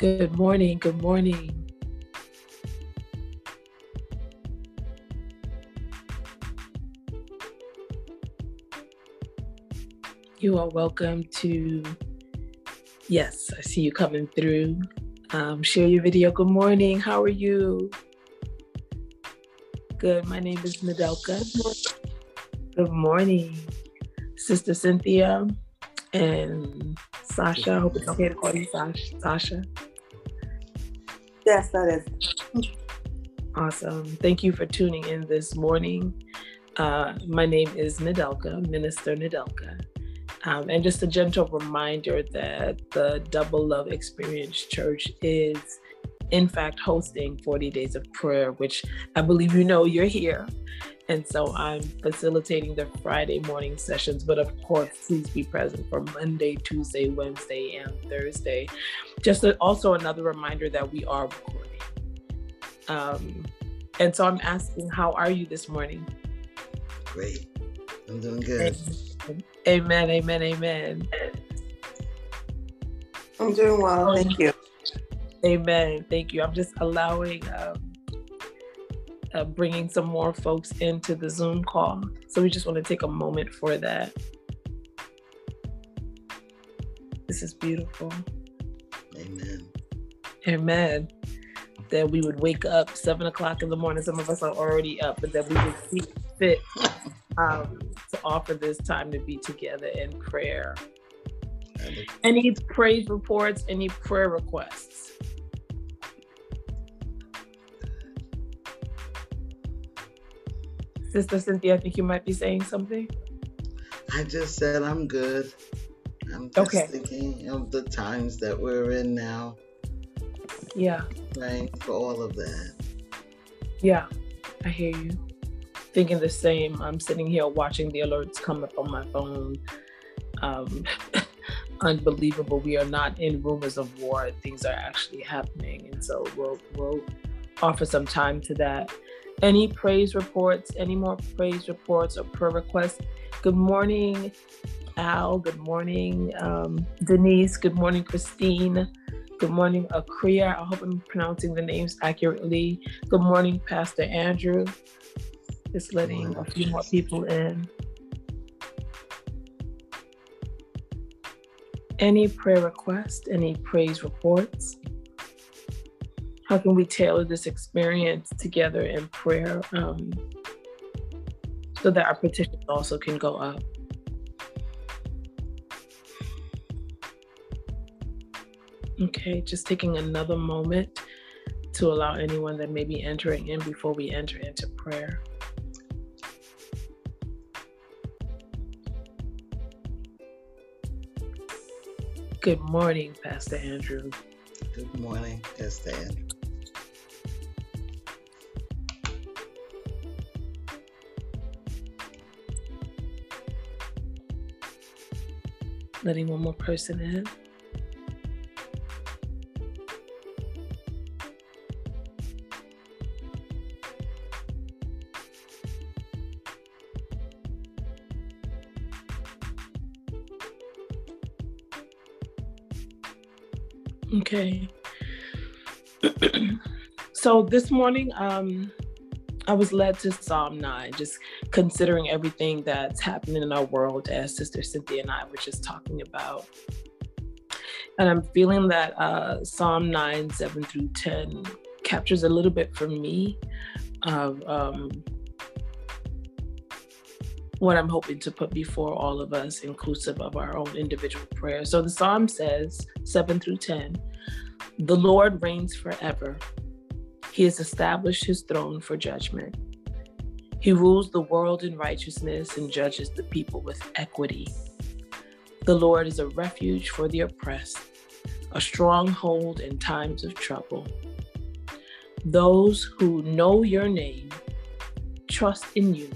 Good morning. Good morning. You are welcome to, yes, I see you coming through. Um, share your video. Good morning. How are you? Good. My name is Nadelka. Good morning, Sister Cynthia and Sasha. I hope it's okay to call you Sasha. Yes, that is. Awesome. Thank you for tuning in this morning. Uh, my name is Nadelka, Minister Nadelka. Um, and just a gentle reminder that the Double Love Experience Church is, in fact, hosting 40 Days of Prayer, which I believe you know you're here. And so I'm facilitating the Friday morning sessions. But of course, please be present for Monday, Tuesday, Wednesday, and Thursday. Just a, also another reminder that we are recording. Um, and so I'm asking, how are you this morning? Great. I'm doing good. Amen, amen, amen. I'm doing well. Thank you. Amen. Thank you. I'm just allowing, um, uh, bringing some more folks into the Zoom call. So we just want to take a moment for that. This is beautiful. Amen. Amen. That we would wake up seven o'clock in the morning. Some of us are already up, but that we would see fit um, to offer this time to be together in prayer. Any praise reports, any prayer requests? Sister Cynthia, I think you might be saying something. I just said I'm good. I'm just okay. thinking of the times that we're in now. Yeah. Praying for all of that. Yeah, I hear you thinking the same. I'm sitting here watching the alerts come up on my phone. Um, unbelievable. We are not in rumors of war. Things are actually happening, and so we'll we'll offer some time to that. Any praise reports? Any more praise reports or prayer requests? Good morning, Al. Good morning, um, Denise. Good morning, Christine. Good morning, Akria. I hope I'm pronouncing the names accurately. Good morning, Pastor Andrew. Just letting a few more people in. Any prayer requests, any praise reports? How can we tailor this experience together in prayer um, so that our petitions also can go up? Okay, just taking another moment to allow anyone that may be entering in before we enter into prayer. Good morning, Pastor Andrew. Good morning, Pastor Andrew. Letting one more person in. Okay. so this morning, um, I was led to Psalm 9, just considering everything that's happening in our world, as Sister Cynthia and I were just talking about. And I'm feeling that uh, Psalm 9, 7 through 10 captures a little bit for me of um, what I'm hoping to put before all of us, inclusive of our own individual prayers. So the psalm says, 7 through 10, the Lord reigns forever. He has established his throne for judgment. He rules the world in righteousness and judges the people with equity. The Lord is a refuge for the oppressed, a stronghold in times of trouble. Those who know your name trust in you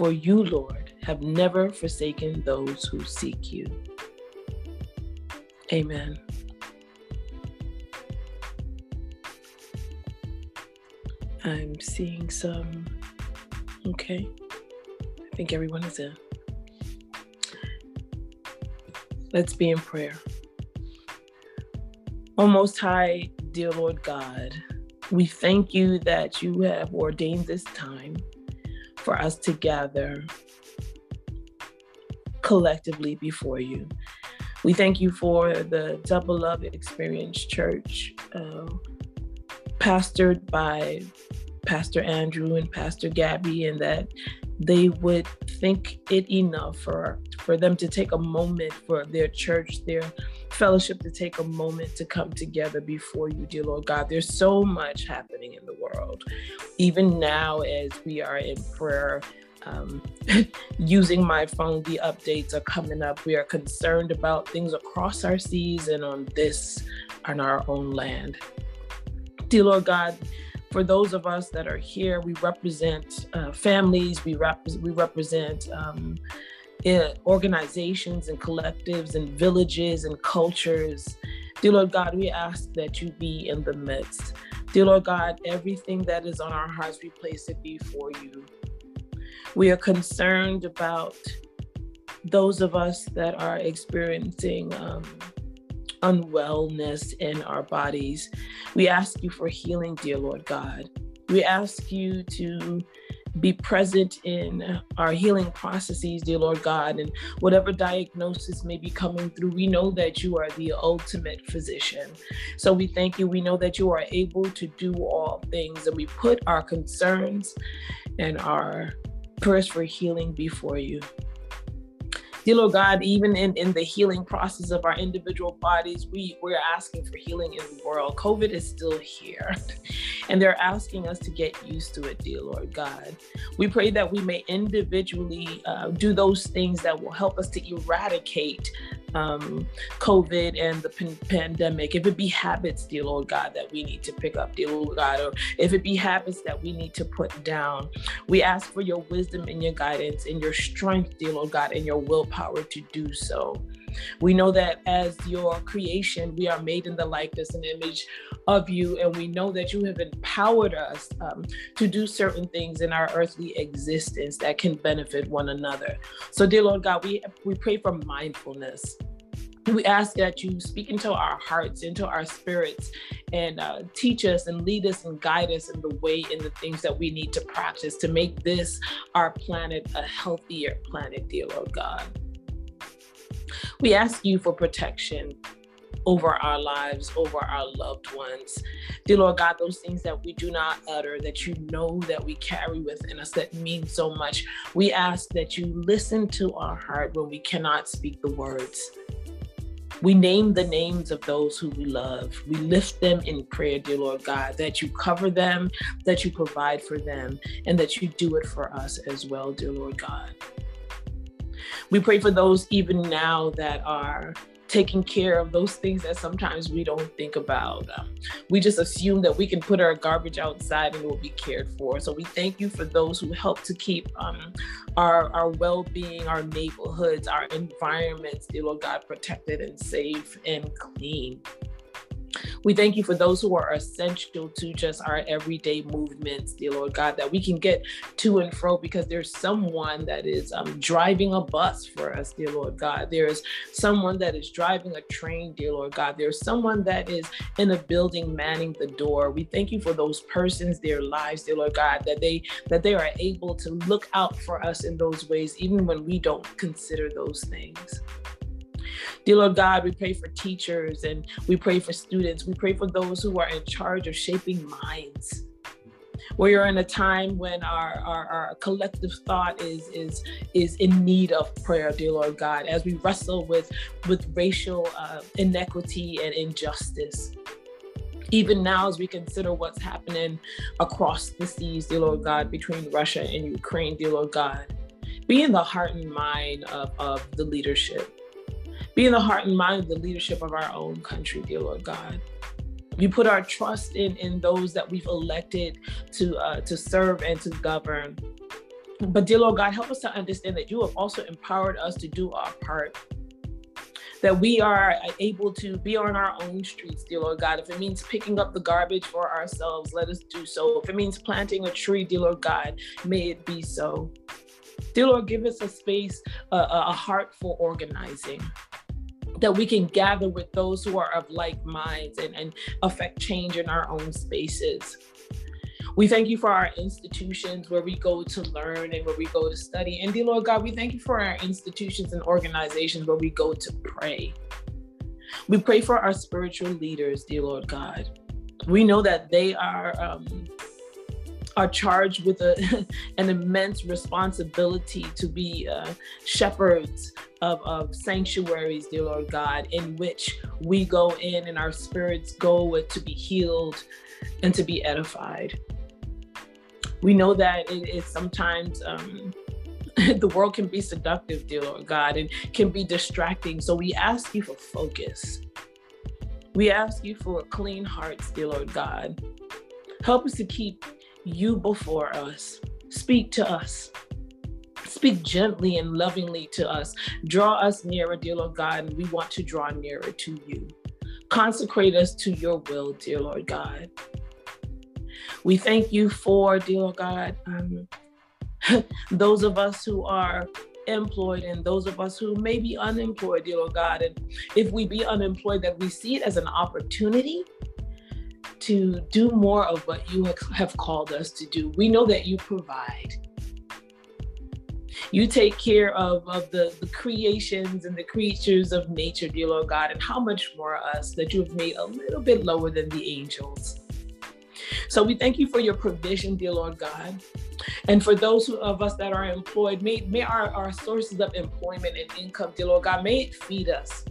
for you, Lord, have never forsaken those who seek you. Amen. I'm seeing some. Okay. I think everyone is in. Let's be in prayer. O Most High, dear Lord God, we thank you that you have ordained this time for us to gather collectively before you. We thank you for the Double Love Experience Church, uh, pastored by Pastor Andrew and Pastor Gabby, and that they would think it enough for for them to take a moment for their church, their fellowship to take a moment to come together before you, dear Lord God. There's so much happening in the world. Even now, as we are in prayer, um, using my phone, the updates are coming up. We are concerned about things across our seas and on this, on our own land. Dear Lord God, for those of us that are here, we represent uh, families, we, rep- we represent um, organizations and collectives and villages and cultures. Dear Lord God, we ask that you be in the midst. Dear Lord God, everything that is on our hearts, we place it before you. We are concerned about those of us that are experiencing um, unwellness in our bodies. We ask you for healing, dear Lord God. We ask you to be present in our healing processes, dear Lord God, and whatever diagnosis may be coming through, we know that you are the ultimate physician. So we thank you. We know that you are able to do all things, and we put our concerns and our prayers for healing before you. Dear Lord God, even in, in the healing process of our individual bodies, we, we're asking for healing in the world. COVID is still here, and they're asking us to get used to it, dear Lord God. We pray that we may individually uh, do those things that will help us to eradicate um, COVID and the pandemic, if it be habits, dear Lord God, that we need to pick up, dear Lord God, or if it be habits that we need to put down, we ask for your wisdom and your guidance and your strength, dear Lord God, and your willpower to do so. We know that as your creation, we are made in the likeness and image of you, and we know that you have empowered us um, to do certain things in our earthly existence that can benefit one another. So, dear Lord God, we we pray for mindfulness we ask that you speak into our hearts, into our spirits, and uh, teach us and lead us and guide us in the way in the things that we need to practice to make this our planet a healthier planet, dear Lord God. We ask you for protection over our lives, over our loved ones. Dear Lord God, those things that we do not utter, that you know that we carry within us that mean so much, we ask that you listen to our heart when we cannot speak the words. We name the names of those who we love. We lift them in prayer, dear Lord God, that you cover them, that you provide for them, and that you do it for us as well, dear Lord God. We pray for those even now that are taking care of those things that sometimes we don't think about. Um, we just assume that we can put our garbage outside and it will be cared for. So we thank you for those who help to keep um, our, our well being, our neighborhoods, our environments, dear Lord God, protected and safe and clean. We thank you for those who are essential to just our everyday movements, dear Lord God, that we can get to and fro because there's someone that is um, driving a bus for us, dear Lord God. There's someone that is driving a train, dear Lord God. There's someone that is in a building manning the door. We thank you for those persons, their lives, dear Lord God, that they that they are able to look out for us in those ways, even when we don't consider those things. Dear Lord God, we pray for teachers and we pray for students. We pray for those who are in charge of shaping minds. We are in a time when our, our, our collective thought is is is in need of prayer, dear Lord God, as we wrestle with with racial uh, inequity and injustice even now as we consider what's happening across the seas, dear Lord God, between Russia and Ukraine, dear Lord God, be in the heart and mind of, of the leadership be in the heart and mind of the leadership of our own country, dear Lord God. We put our trust in, in those that we've elected to uh, to serve and to govern. But dear Lord God, help us to understand that you have also empowered us to do our part that we are able to be on our own streets, dear Lord God. If it means picking up the garbage for ourselves, let us do so. If it means planting a tree, dear Lord God, may it be so. Dear Lord, give us a space, uh, a heart for organizing that we can gather with those who are of like minds and, and affect change in our own spaces. We thank you for our institutions where we go to learn and where we go to study. And dear Lord God, we thank you for our institutions and organizations where we go to pray. We pray for our spiritual leaders, dear Lord God. We know that they are um, are charged with a, an immense responsibility to be uh, shepherds of, of sanctuaries, dear Lord God, in which we go in and our spirits go to be healed and to be edified. We know that it is sometimes um, the world can be seductive, dear Lord God, and can be distracting. So we ask you for focus. We ask you for clean hearts, dear Lord God. Help us to keep you before us. Speak to us. Speak gently and lovingly to us. Draw us nearer, dear Lord God, and we want to draw nearer to you. Consecrate us to your will, dear Lord God. We thank you for, dear Lord God, um, those of us who are employed and those of us who may be unemployed, dear Lord God. And if we be unemployed, that we see it as an opportunity to do more of what you have called us to do. We know that you provide. You take care of, of the, the creations and the creatures of nature, dear Lord God, and how much more us that you have made a little bit lower than the angels. So we thank you for your provision, dear Lord God. And for those of us that are employed, may, may our, our sources of employment and income, dear Lord God, may it feed us.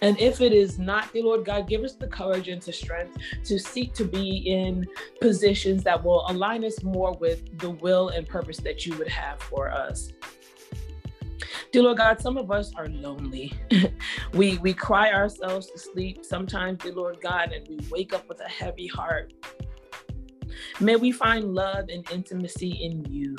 And if it is not, dear Lord God, give us the courage and the strength to seek to be in positions that will align us more with the will and purpose that you would have for us. Dear Lord God, some of us are lonely. we we cry ourselves to sleep sometimes, dear Lord God, and we wake up with a heavy heart. May we find love and intimacy in you.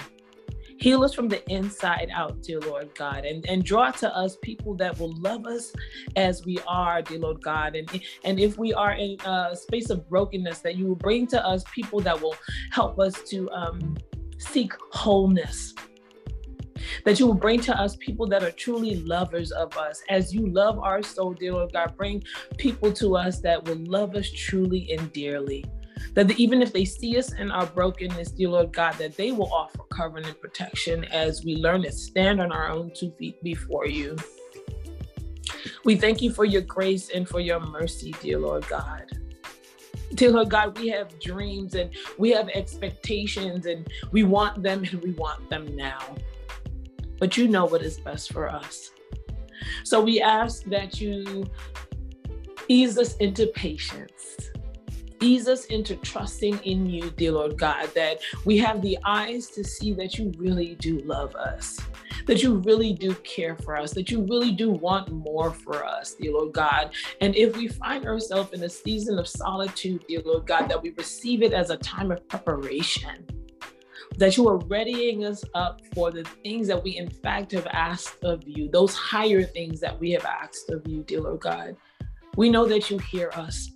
Heal us from the inside out, dear Lord God, and, and draw to us people that will love us as we are, dear Lord God. And, and if we are in a space of brokenness, that you will bring to us people that will help us to um, seek wholeness. That you will bring to us people that are truly lovers of us. As you love our soul, dear Lord God, bring people to us that will love us truly and dearly that even if they see us in our brokenness, dear Lord God, that they will offer covering and protection as we learn to stand on our own two feet before you. We thank you for your grace and for your mercy, dear Lord God. Dear Lord God, we have dreams and we have expectations and we want them and we want them now. But you know what is best for us. So we ask that you ease us into patience ease us into trusting in you, dear Lord God, that we have the eyes to see that you really do love us, that you really do care for us, that you really do want more for us, dear Lord God. And if we find ourselves in a season of solitude, dear Lord God, that we receive it as a time of preparation that you are readying us up for the things that we in fact have asked of you, those higher things that we have asked of you, dear Lord God. We know that you hear us.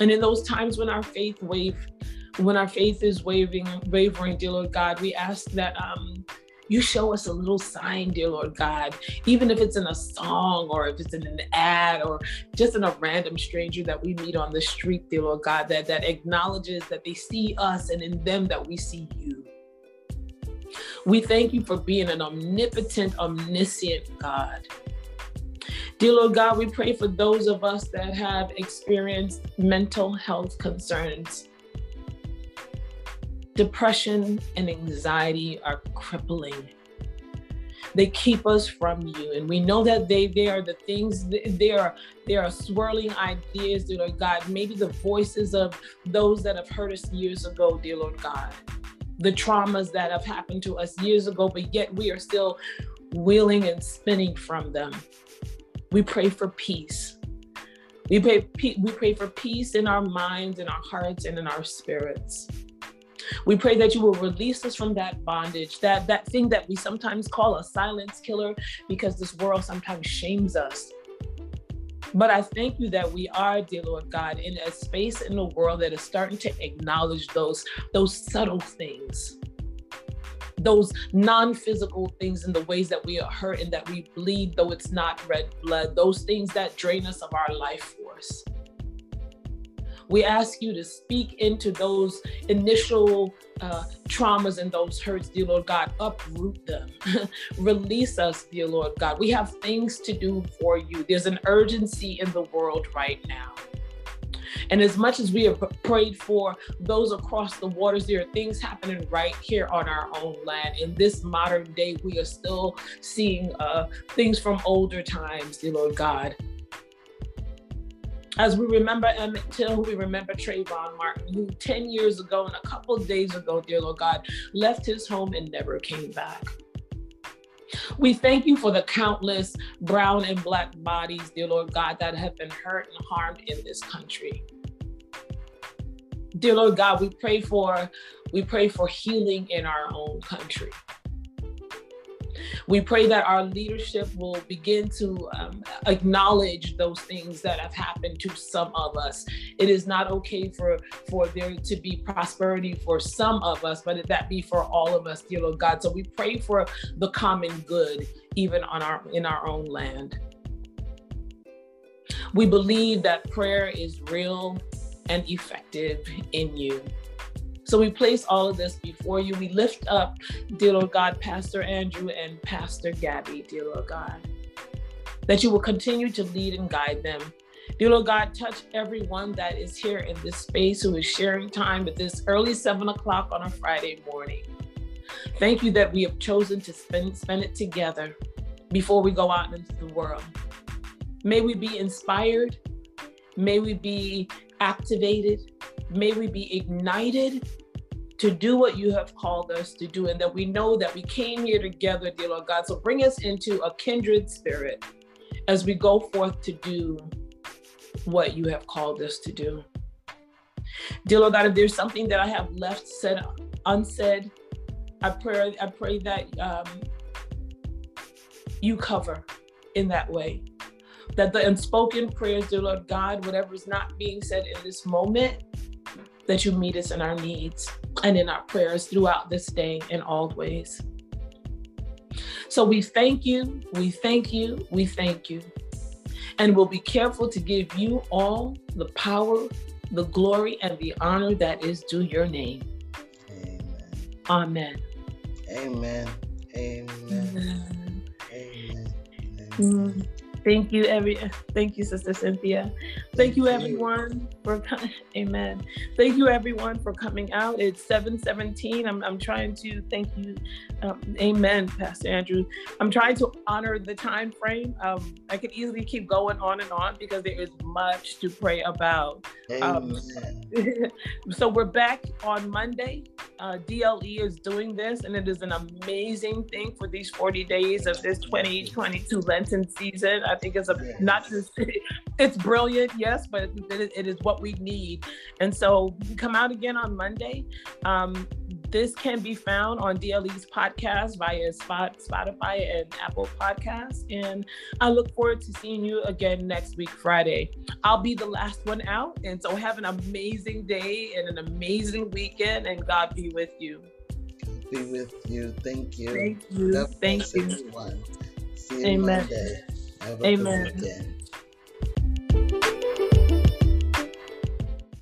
And in those times when our faith wave, when our faith is waving, wavering, dear Lord God, we ask that um, you show us a little sign, dear Lord God, even if it's in a song or if it's in an ad or just in a random stranger that we meet on the street, dear Lord God, that, that acknowledges that they see us and in them that we see you. We thank you for being an omnipotent, omniscient God. Dear Lord God, we pray for those of us that have experienced mental health concerns. Depression and anxiety are crippling. They keep us from you. And we know that they, they are the things, they are, they are swirling ideas, dear Lord God. Maybe the voices of those that have hurt us years ago, dear Lord God. The traumas that have happened to us years ago, but yet we are still wheeling and spinning from them. We pray for peace. We pray, we pray for peace in our minds, in our hearts, and in our spirits. We pray that you will release us from that bondage, that, that thing that we sometimes call a silence killer because this world sometimes shames us. But I thank you that we are, dear Lord God, in a space in the world that is starting to acknowledge those, those subtle things those non-physical things and the ways that we are hurt and that we bleed though it's not red blood those things that drain us of our life force we ask you to speak into those initial uh, traumas and those hurts, dear Lord God. Uproot them. Release us, dear Lord God. We have things to do for you. There's an urgency in the world right now. And as much as we have prayed for those across the waters, there are things happening right here on our own land. In this modern day, we are still seeing uh, things from older times, dear Lord God. As we remember Emmett Till, we remember Trayvon Martin, who 10 years ago and a couple days ago, dear Lord God, left his home and never came back. We thank you for the countless brown and black bodies, dear Lord God, that have been hurt and harmed in this country. Dear Lord God, we pray for we pray for healing in our own country. We pray that our leadership will begin to um, acknowledge those things that have happened to some of us. It is not okay for for there to be prosperity for some of us, but that be for all of us, dear Lord God. So we pray for the common good, even on our in our own land. We believe that prayer is real and effective in you. So we place all of this before you. We lift up, dear Lord God, Pastor Andrew and Pastor Gabby, dear Lord God, that you will continue to lead and guide them. Dear Lord God, touch everyone that is here in this space who is sharing time at this early seven o'clock on a Friday morning. Thank you that we have chosen to spend, spend it together before we go out into the world. May we be inspired. May we be activated. May we be ignited to do what you have called us to do, and that we know that we came here together, dear Lord God. So bring us into a kindred spirit as we go forth to do what you have called us to do. Dear Lord God, if there's something that I have left said unsaid, I pray I pray that um, you cover in that way. That the unspoken prayers, dear Lord God, whatever is not being said in this moment, that you meet us in our needs and in our prayers throughout this day in all ways. So we thank you, we thank you, we thank you. And we'll be careful to give you all the power, the glory, and the honor that is due your name. Amen. Amen. Amen. Amen. Amen. Amen. Mm. Thank you, every. Thank you, Sister Cynthia. Thank you, everyone, for Amen. Thank you, everyone, for coming out. It's seven seventeen. I'm I'm trying to thank you. Um, amen, Pastor Andrew. I'm trying to honor the time frame. Um, I could easily keep going on and on because there is much to pray about. Um, so we're back on Monday. Uh, DLE is doing this, and it is an amazing thing for these 40 days of this 2022 Lenten season. I think it's a not just it's brilliant, yes, but it, it is what we need. And so come out again on Monday. Um, this can be found on DLE's podcast via Spotify and Apple Podcasts. And I look forward to seeing you again next week, Friday. I'll be the last one out. And so have an amazing day and an amazing weekend, and God be with you. Be with you. Thank you. Thank you. Thank you. Everyone. See you Amen. Monday. Amen.